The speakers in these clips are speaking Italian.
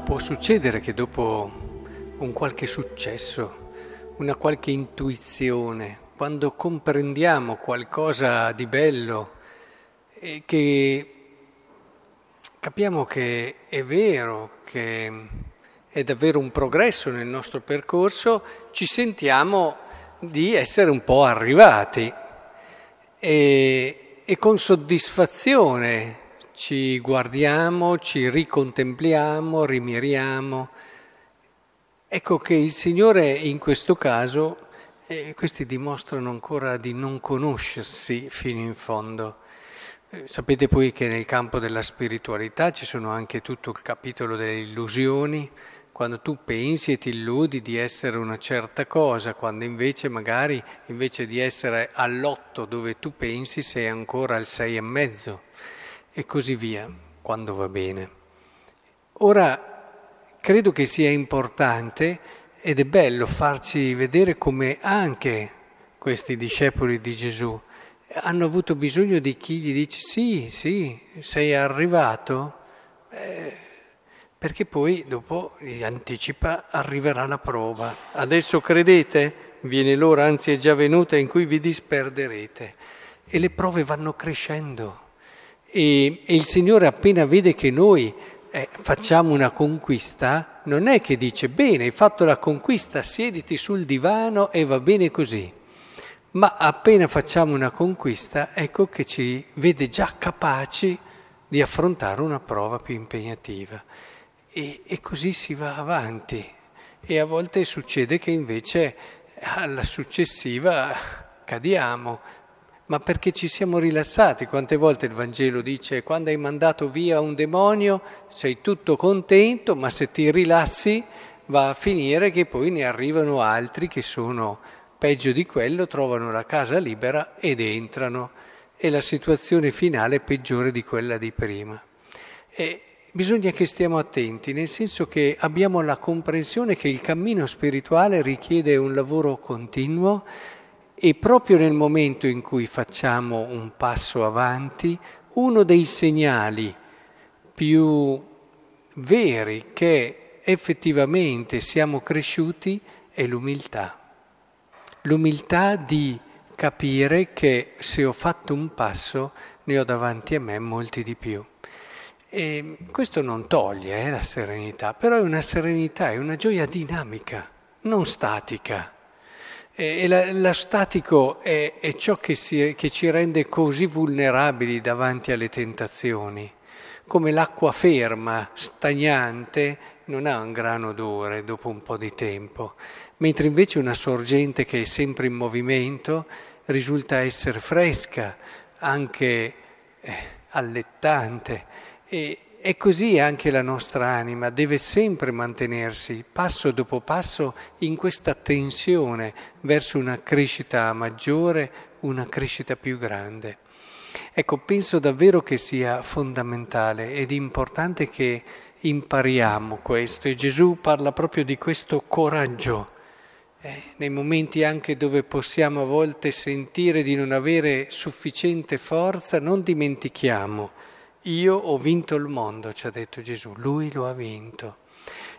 può succedere che dopo un qualche successo, una qualche intuizione, quando comprendiamo qualcosa di bello e che capiamo che è vero, che è davvero un progresso nel nostro percorso, ci sentiamo di essere un po' arrivati. E, e con soddisfazione ci guardiamo, ci ricontempliamo, rimiriamo. Ecco che il Signore in questo caso, eh, questi dimostrano ancora di non conoscersi fino in fondo. Eh, sapete poi che nel campo della spiritualità ci sono anche tutto il capitolo delle illusioni, quando tu pensi e ti illudi di essere una certa cosa, quando invece magari invece di essere all'otto dove tu pensi sei ancora al sei e mezzo e così via, quando va bene. Ora, credo che sia importante ed è bello farci vedere come anche questi discepoli di Gesù hanno avuto bisogno di chi gli dice sì, sì, sei arrivato, eh, perché poi dopo gli anticipa arriverà la prova. Adesso credete? Viene l'ora, anzi è già venuta, in cui vi disperderete. E le prove vanno crescendo. E, e il Signore appena vede che noi eh, facciamo una conquista, non è che dice bene, hai fatto la conquista, siediti sul divano e va bene così. Ma appena facciamo una conquista, ecco che ci vede già capaci di affrontare una prova più impegnativa. E, e così si va avanti. E a volte succede che invece alla successiva cadiamo, ma perché ci siamo rilassati. Quante volte il Vangelo dice quando hai mandato via un demonio sei tutto contento, ma se ti rilassi va a finire che poi ne arrivano altri che sono peggio di quello, trovano la casa libera ed entrano e la situazione finale è peggiore di quella di prima. E bisogna che stiamo attenti, nel senso che abbiamo la comprensione che il cammino spirituale richiede un lavoro continuo e proprio nel momento in cui facciamo un passo avanti, uno dei segnali più veri che effettivamente siamo cresciuti è l'umiltà. L'umiltà di capire che se ho fatto un passo ne ho davanti a me molti di più. E questo non toglie eh, la serenità, però è una serenità, è una gioia dinamica, non statica. E la, la statico è, è ciò che, si, che ci rende così vulnerabili davanti alle tentazioni. Come l'acqua ferma, stagnante, non ha un gran odore dopo un po' di tempo, mentre invece una sorgente che è sempre in movimento risulta essere fresca, anche eh, allettante. E, e così anche la nostra anima deve sempre mantenersi passo dopo passo in questa tensione verso una crescita maggiore, una crescita più grande. Ecco, penso davvero che sia fondamentale ed importante che impariamo questo e Gesù parla proprio di questo coraggio. Eh, nei momenti anche dove possiamo a volte sentire di non avere sufficiente forza, non dimentichiamo io ho vinto il mondo, ci ha detto Gesù, lui lo ha vinto.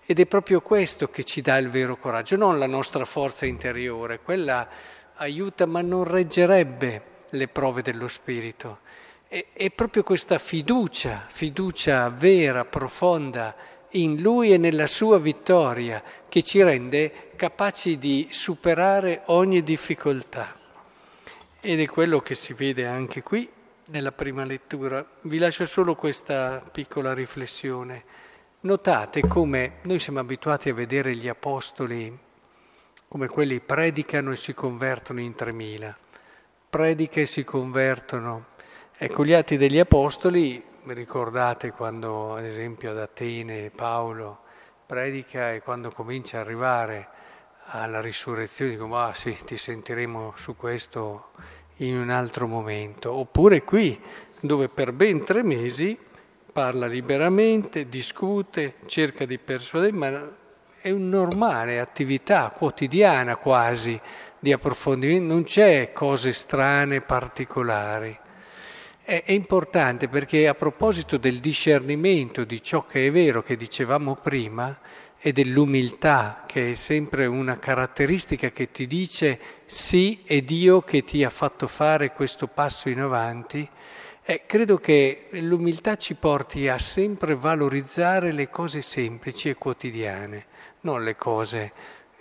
Ed è proprio questo che ci dà il vero coraggio, non la nostra forza interiore, quella aiuta ma non reggerebbe le prove dello Spirito. È, è proprio questa fiducia, fiducia vera, profonda in Lui e nella sua vittoria che ci rende capaci di superare ogni difficoltà. Ed è quello che si vede anche qui nella prima lettura. Vi lascio solo questa piccola riflessione. Notate come noi siamo abituati a vedere gli apostoli come quelli predicano e si convertono in 3000, predica e si convertono. Ecco, gli atti degli apostoli, ricordate quando ad esempio ad Atene Paolo predica e quando comincia ad arrivare alla risurrezione dicono ah sì, ti sentiremo su questo in un altro momento, oppure qui dove per ben tre mesi parla liberamente, discute, cerca di persuadere, ma è una normale attività quotidiana quasi di approfondimento, non c'è cose strane, particolari. È, è importante perché a proposito del discernimento di ciò che è vero che dicevamo prima e dell'umiltà, che è sempre una caratteristica che ti dice sì, è Dio che ti ha fatto fare questo passo in avanti, eh, credo che l'umiltà ci porti a sempre valorizzare le cose semplici e quotidiane, non le cose,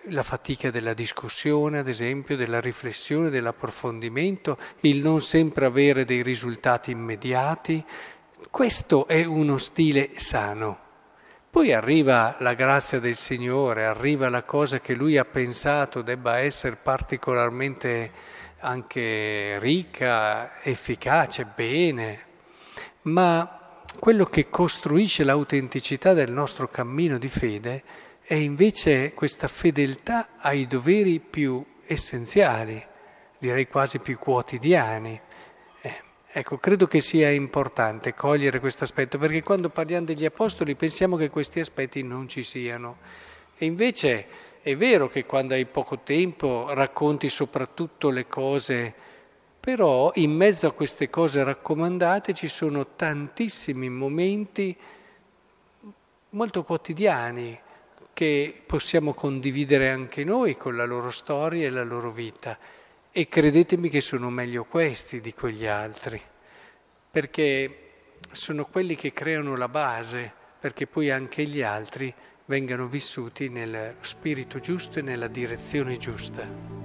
la fatica della discussione, ad esempio, della riflessione, dell'approfondimento, il non sempre avere dei risultati immediati. Questo è uno stile sano. Poi arriva la grazia del Signore, arriva la cosa che Lui ha pensato debba essere particolarmente anche ricca, efficace, bene, ma quello che costruisce l'autenticità del nostro cammino di fede è invece questa fedeltà ai doveri più essenziali, direi quasi più quotidiani. Ecco, credo che sia importante cogliere questo aspetto, perché quando parliamo degli apostoli pensiamo che questi aspetti non ci siano. E invece è vero che quando hai poco tempo racconti soprattutto le cose, però in mezzo a queste cose raccomandate ci sono tantissimi momenti molto quotidiani che possiamo condividere anche noi con la loro storia e la loro vita. E credetemi che sono meglio questi di quegli altri, perché sono quelli che creano la base, perché poi anche gli altri vengano vissuti nel spirito giusto e nella direzione giusta.